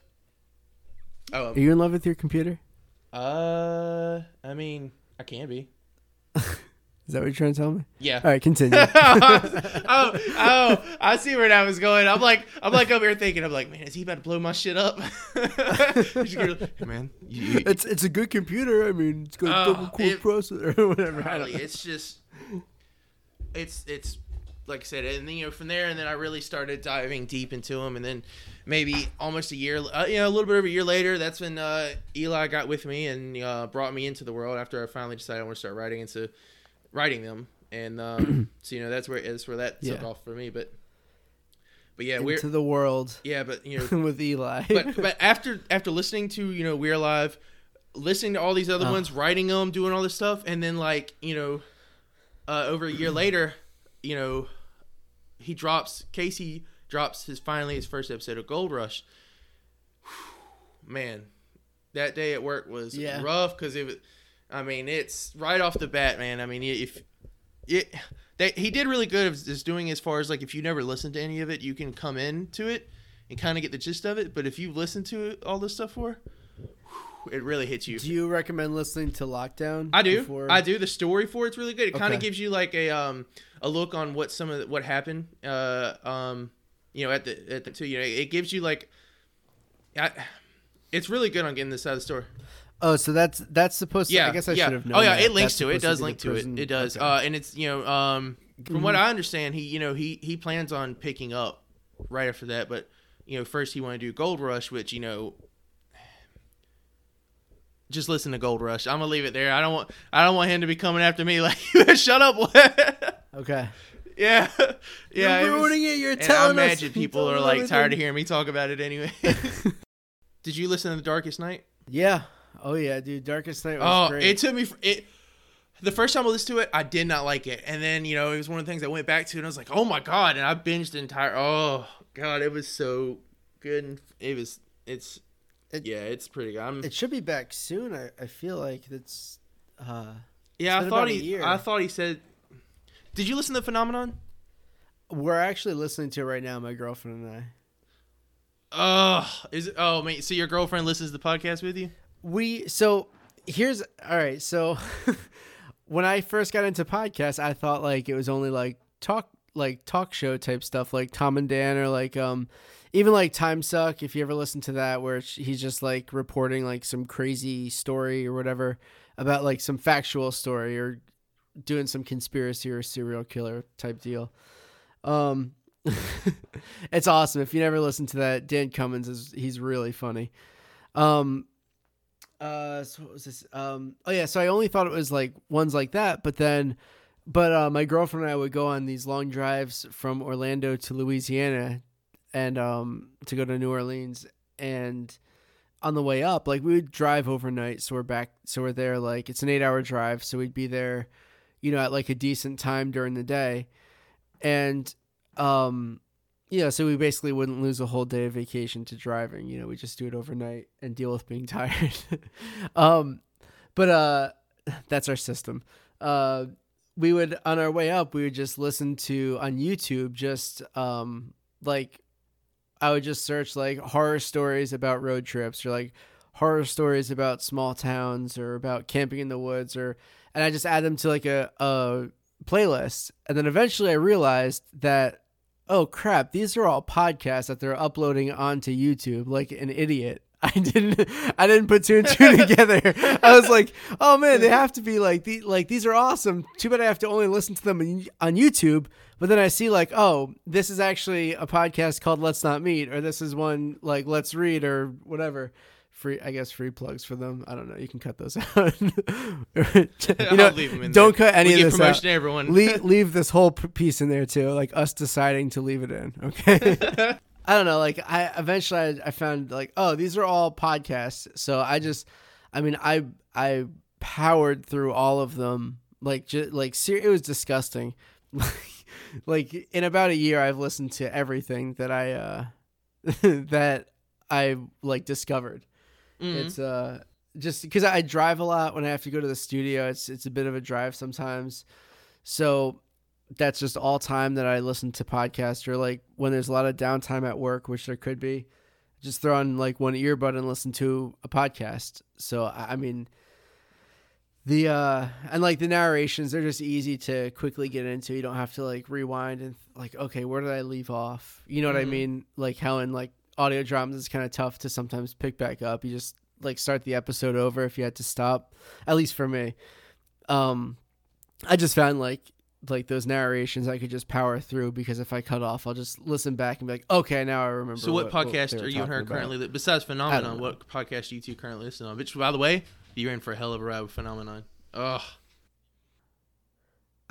Oh, Are you in love with your computer? Uh, I mean, I can be. Is that what you're trying to tell me? Yeah. All right, continue. oh, oh, I see where that was going. I'm like, I'm like over here thinking, I'm like, man, is he about to blow my shit up? You just go, hey, man, you, you, it's it's a good computer. I mean, it's got a Oh, double core it- processor or whatever. It's just, it's it's like I said, and then you know from there, and then I really started diving deep into them, and then maybe almost a year, uh, you know, a little bit over a year later, that's when uh, Eli got with me and uh, brought me into the world after I finally decided I want to start writing into writing them, and um, so you know that's where that's where that took off for me, but but yeah, we're Into the world yeah, but you know with Eli. but but after after listening to you know We're Alive, listening to all these other Oh. ones, writing them, doing all this stuff, and then like you know, uh, over a year later, you know, he drops Casey drops his finally his first episode of Gold Rush. Man, that day at work was Yeah. rough because it was. I mean, it's right off the bat, man. I mean, if it, they, he did really good of just doing as far as like if you never listened to any of it, you can come into it and kind of get the gist of it. But if you listen to all this stuff for, it really hits you. do you recommend listening to Lockdown? I do. before- I do. The story for it's really good. It kind of gives you like a um a look on what some of the, what happened. Uh um you know at the at the two you know it gives you like, I, it's really good on getting this side of the story. Oh, so that's that's supposed to. Yeah, I guess I yeah. should have known. Oh yeah, that. it links That's to it. It does link to it. It does. okay. Mm-hmm. Uh, and it's you know um from what I understand, he you know he he plans on picking up right after that, but you know first he wanted to do Gold Rush, which you know. Just listen to Gold Rush. I'm gonna leave it there. I don't want. I don't want him to be coming after me. Like, shut up. okay. yeah, yeah. You're it was- ruining it. You're and I telling us. imagine people are like tired of hearing me talk about it anyway. Did you listen to The Darkest Night? Yeah. Oh yeah, dude. Darkest Night was Oh, great. it took me. f- It the first time I listened to it, I did not like it, and then you know it was one of the things I went back to, and I was like, oh my god, and I binged the entire. Oh god, it was so good, and it was. It's. It- yeah, it's pretty good. I'm, It should be back soon. I, I feel like it's. Uh, yeah, I thought he. I thought he said. Did you listen to Phenomenon? we're actually listening to it right now, my girlfriend and I. Oh, is it? Oh, man. So your girlfriend listens to the podcast with you? We so here's all right. So when I first got into podcasts, I thought like it was only like talk like talk show type stuff, like Tom and Dan, or like um even like Time Suck. If you ever listen to that, where he's just like reporting like some crazy story or whatever about like some factual story or doing some conspiracy or serial killer type deal. Um, it's awesome. If you never listen to that, Dan Cummins is he's really funny. Um, uh, so what was this? Um, oh yeah, so I only thought it was like ones like that, but then, but uh, my girlfriend and I would go on these long drives from Orlando to Louisiana, and um, to go to New Orleans, and on the way up, like we would drive overnight, so we're back, so we're there like it's an eight hour drive, so we'd be there, you know, at like a decent time during the day. And um yeah, so we basically wouldn't lose a whole day of vacation to driving. You know, we just do it overnight and deal with being tired. um but uh that's our system. Uh we would on our way up, we would just listen to on YouTube just um like I would just search like horror stories about road trips or like horror stories about small towns or about camping in the woods or and I just add them to like a, a playlist. And then eventually I realized that oh crap, these are all podcasts that they're uploading onto YouTube like an idiot. I didn't I didn't put two and two together. I was like, "Oh man, they have to be like the like these are awesome. Too bad I have to only listen to them on YouTube." But then I see like, "Oh, this is actually a podcast called Let's Not Meet or this is one like Let's Read or whatever." Free, I guess, free plugs for them. I don't know. You can cut those out. you know, don't there. cut any we of this promotion out. Everyone. leave, leave this whole piece in there too, like us deciding to leave it in. Okay. I don't know. Like I eventually I, I found like oh these are all podcasts. So I just I mean I I powered through all of them like just like ser- it was disgusting. like in about a year I've listened to everything that I uh that I like discovered. Mhm. It's uh just because I drive a lot when I have to go to the studio. It's it's a bit of a drive sometimes, so that's just all time that I listen to podcasts or like when there's a lot of downtime at work, which there could be. Just throw on like one earbud and listen to a podcast. So I I mean, the uh and like the narrations, they're just easy to quickly get into. You don't have to like rewind and like, okay, where did I leave off? You know what I Mhm. mean? Like how in like audio dramas is kind of tough to sometimes pick back up. You just like start the episode over if you had to stop. At least for me. Um I just found like like those narrations I could just power through because if I cut off I'll just listen back and be like, okay, now I remember. So what, what podcast were are you and her currently? li- Besides Phenomenon, what podcast do you two currently listen on? Which, by the way, you're in for a hell of a ride with Phenomenon. Ugh.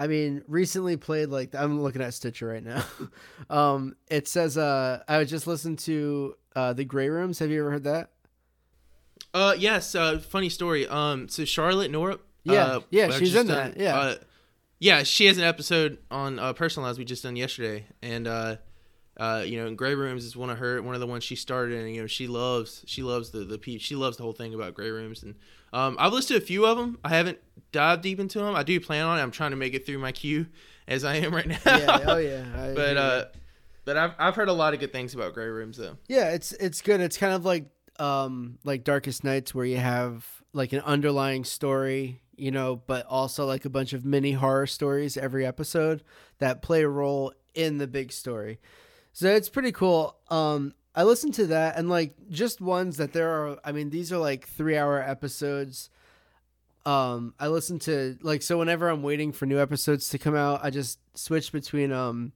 I mean, recently played like I'm looking at Stitcher right now. um, it says uh, I just listened to uh, the Grey Rooms. Have you ever heard that? Uh, yes. Uh, funny story. Um, so Charlotte Norop. Yeah, uh, yeah, she's in that, yeah. Uh, yeah, she has an episode on uh, Personalized we just done yesterday, and uh, uh, you know, in Grey Rooms is one of her one of the ones she started, and you know, she loves she loves the the pe- she loves the whole thing about Grey Rooms, and um, I've listened to a few of them. I haven't dived deep into them. I do plan on it. I'm trying to make it through my queue as I am right now. yeah. Oh yeah. I but hear uh, but I've I've heard a lot of good things about Grey Rooms though. Yeah, it's it's good. It's kind of like um like Darkest Nights where you have like an underlying story, you know, but also like a bunch of mini horror stories every episode that play a role in the big story. So it's pretty cool. Um I listened to that and like just ones that there are I mean these are like 3-hour episodes. Um I listen to like so whenever I'm waiting for new episodes to come out, I just switch between um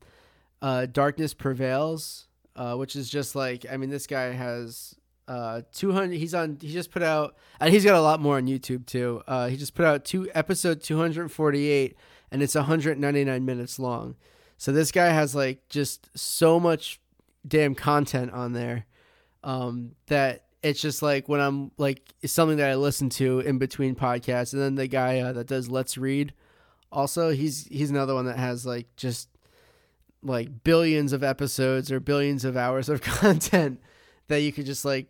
uh Darkness Prevails, uh which is just like I mean this guy has uh 200 he's on he just put out and he's got a lot more on youtube too uh he just put out two episode 248 and it's 199 minutes long so this guy has like just so much damn content on there um that it's just like when i'm like it's something that i listen to in between podcasts. And then the guy uh, that does let's read also he's he's another one that has like just like billions of episodes or billions of hours of content that you could just like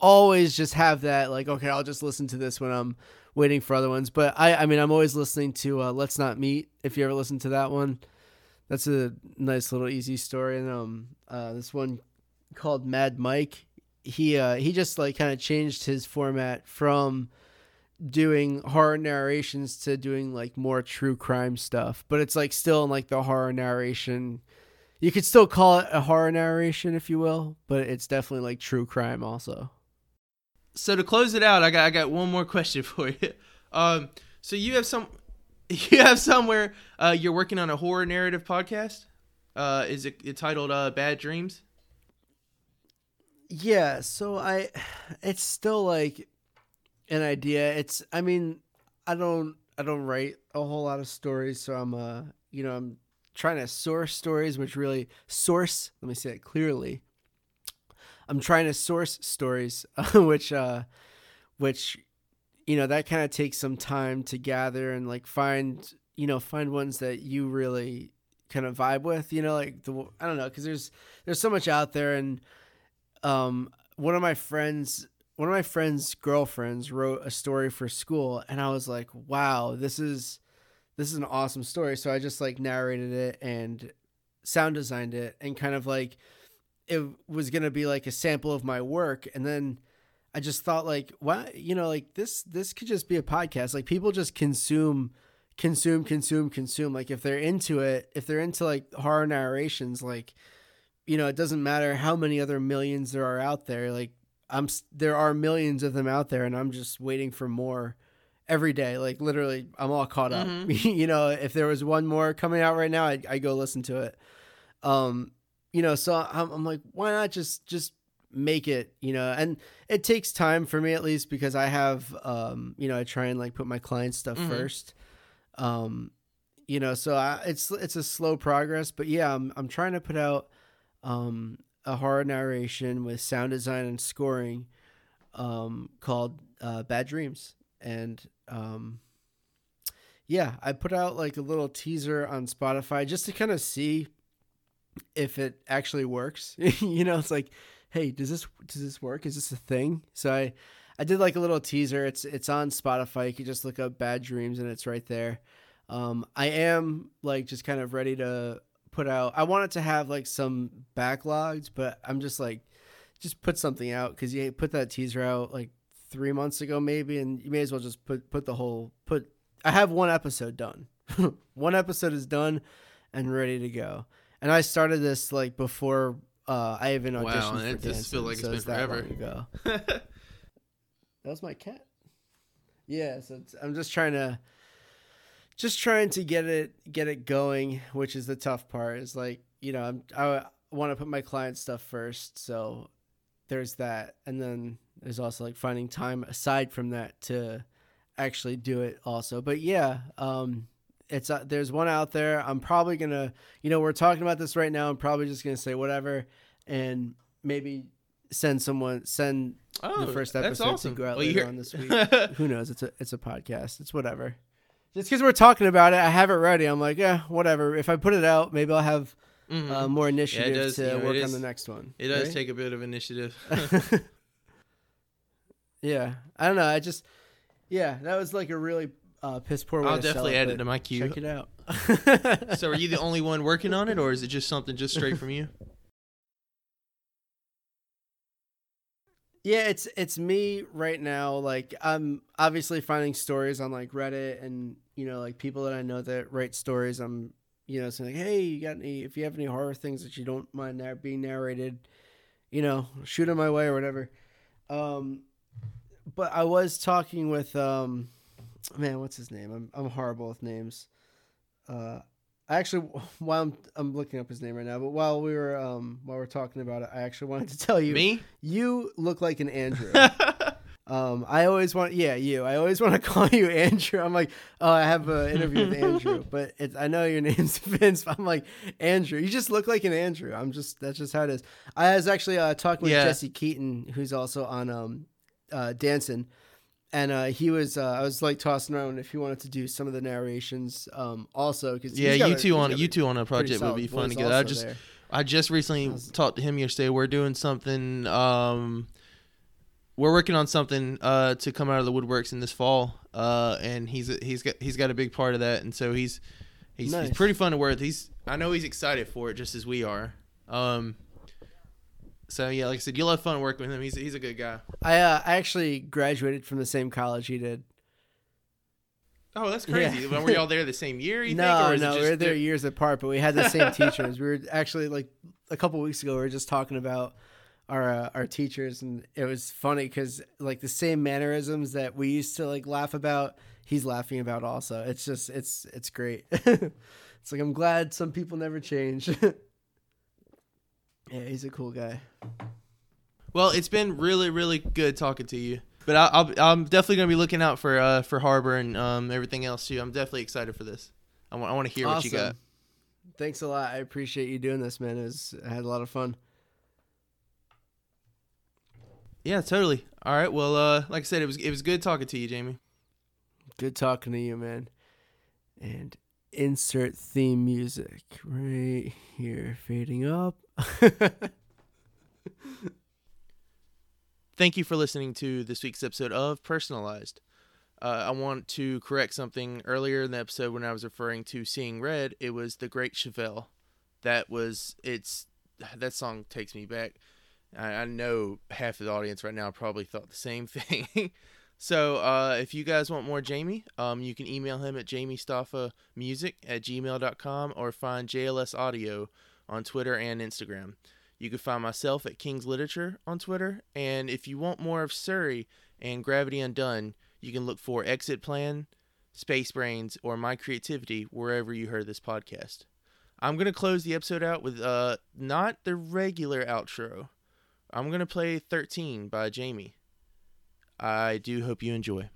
always just have that like okay i'll just listen to this when i'm waiting for other ones. But i i mean i'm always listening to uh, let's not meet if you ever listen to that one that's a nice little easy story and um uh this one called mad mike. He uh he just like kind of changed his format from doing horror narrations to doing like more true crime stuff but it's like still in like the horror narration. You could still call it a horror narration if you will but it's definitely like true crime also. So to close it out, I got I got one more question for you. Um, so you have some, you have somewhere uh, you're working on a horror narrative podcast. Uh, is it titled uh, "Bad Dreams"? yeah so i it's still like an idea it's i mean i don't i don't write a whole lot of stories so i'm uh you know i'm trying to source stories which really source let me say it clearly i'm trying to source stories which uh which you know that kind of takes some time to gather and like find you know find ones that you really kind of vibe with. You know, like the I don't know because there's there's so much out there, and um, one of my friends. One of my friends' girlfriends wrote a story for school, and I was like, "Wow, this is this is an awesome story." So I just like narrated it and sound designed it, and kind of like it was gonna be like a sample of my work, and then I just thought like, why, you know, like this this could just be a podcast. Like people just consume consume consume consume. Like if they're into it if they're into like horror narrations like you know it doesn't matter how many other millions there are out there. Like i'm there are millions of them out there and i'm just waiting for more every day. Like literally i'm all caught up. Mm-hmm. you know if there was one more coming out right now i i go listen to it. Um you know so I'm, I'm like why not just just make it you know and it takes time for me at least because i have um you know i try and like put my client stuff mm-hmm. first um, you know, so I, it's it's a slow progress, but yeah, I'm I'm trying to put out um, a horror narration with sound design and scoring um, called uh, Bad Dreams, and um, yeah, I put out like a little teaser on Spotify just to kind of see if it actually works. you know, it's like, hey, does this does this work? Is this a thing? So I I did like a little teaser. It's it's on Spotify. You can just look up Bad Dreams and it's right there. Um, I am like just kind of ready to put out. I wanted to have like some backlogs, but I'm just like, just put something out because you put that teaser out like three months ago maybe, and you may as well just put put the whole put. I have one episode done. one episode is done and ready to go. And I started this like before uh, I even auditioned wow, for it just feel like so it's been forever ago. That was my cat. Yeah, so I'm just trying to just trying to get it get it going, which is the tough part. Is like, you know, I'm I want to put my client stuff first, so there's that. And then there's also like finding time aside from that to actually do it also. But yeah, um it's uh, there's one out there. I'm probably going to, you know, we're talking about this right now. I'm probably just going to say whatever and maybe send someone send oh, the first episode awesome. to go out well, later on this week. Who knows? It's a it's a podcast. It's whatever. Just because we're talking about it, I have it ready. I'm like, yeah, whatever. If I put it out, maybe I'll have mm-hmm. uh, more initiative yeah, does, to you know, work is, on the next one. It does right? take a bit of initiative. yeah, I don't know. I just, yeah, that was like a really uh, piss poor way. I'll definitely add it, to my queue. Check it out. so, are you the only one working on it, or is it just something just straight from you? Yeah, it's it's me right now. Like I'm obviously finding stories on like Reddit and you know like people that I know that write stories. I'm you know saying like, hey, you got any? If you have any horror things that you don't mind now being narrated, you know, shoot them my way or whatever. Um, but I was talking with um, man, what's his name? I'm I'm horrible with names. Uh, I actually, while I'm, I'm looking up his name right now, but while we were um while we are talking about it, I actually wanted to tell you, me, you look like an Andrew. um, I always want, yeah, you. I always want to call you Andrew. I'm like, oh, I have an interview with Andrew, but it's, I know your name's Vince. But I'm like Andrew. You just look like an Andrew. I'm just that's just how it is. I was actually uh, talking with yeah. Jesse Keaton, who's also on um uh dancing and uh, he was uh, I was like tossing around if he wanted to do some of the narrations um, also because yeah you two on you two on a project would be fun to get I just there. I just recently was, talked to him yesterday we're doing something um, we're working on something uh, to come out of the woodworks in this fall uh, and he's he's got he's got a big part of that and so he's he's, nice. he's pretty fun to work with he's I know he's excited for it just as we are um, so yeah, like I said, you'll have fun working with him. He's he's a good guy. I uh, I actually graduated from the same college he did. Oh, that's crazy. Yeah. were y'all there the same year? You no, think, no, we were there years apart, but we had the same teachers. We were actually like a couple weeks ago. We were just talking about our uh, our teachers, and it was funny because like the same mannerisms that we used to like laugh about, he's laughing about also. It's just it's it's great. it's like I'm glad some people never change. Yeah, he's a cool guy. Well, it's been really, really good talking to you. But I, am definitely gonna be looking out for uh, for Harbour and um, everything else too. I'm definitely excited for this. I want I want to hear awesome. what you got. Thanks a lot. I appreciate you doing this, man. It was, I had a lot of fun. Yeah, totally. All right. Well, uh, like I said, it was it was good talking to you, Jamie. Good talking to you, man. and insert theme music right here, fading up. Thank you for listening to this week's episode of Personalized. Uh, I want to correct something earlier in the episode when I was referring to Seeing Red. It was The Great Chevelle. That was it's that song takes me back. I, I know half of the audience right now probably thought the same thing. so uh, if you guys want more Jamie, um, you can email him at jamiestaffamusic at gmail.com or find JLS Audio on Twitter and Instagram. You can find myself at King's Literature on Twitter. And if you want more of Surrey and Gravity Undone, you can look for Exit Plan, Space Brains, or My Creativity wherever you heard this podcast. I'm going to close the episode out with uh not the regular outro. I'm going to play 13 by Jamie. I do hope you enjoy.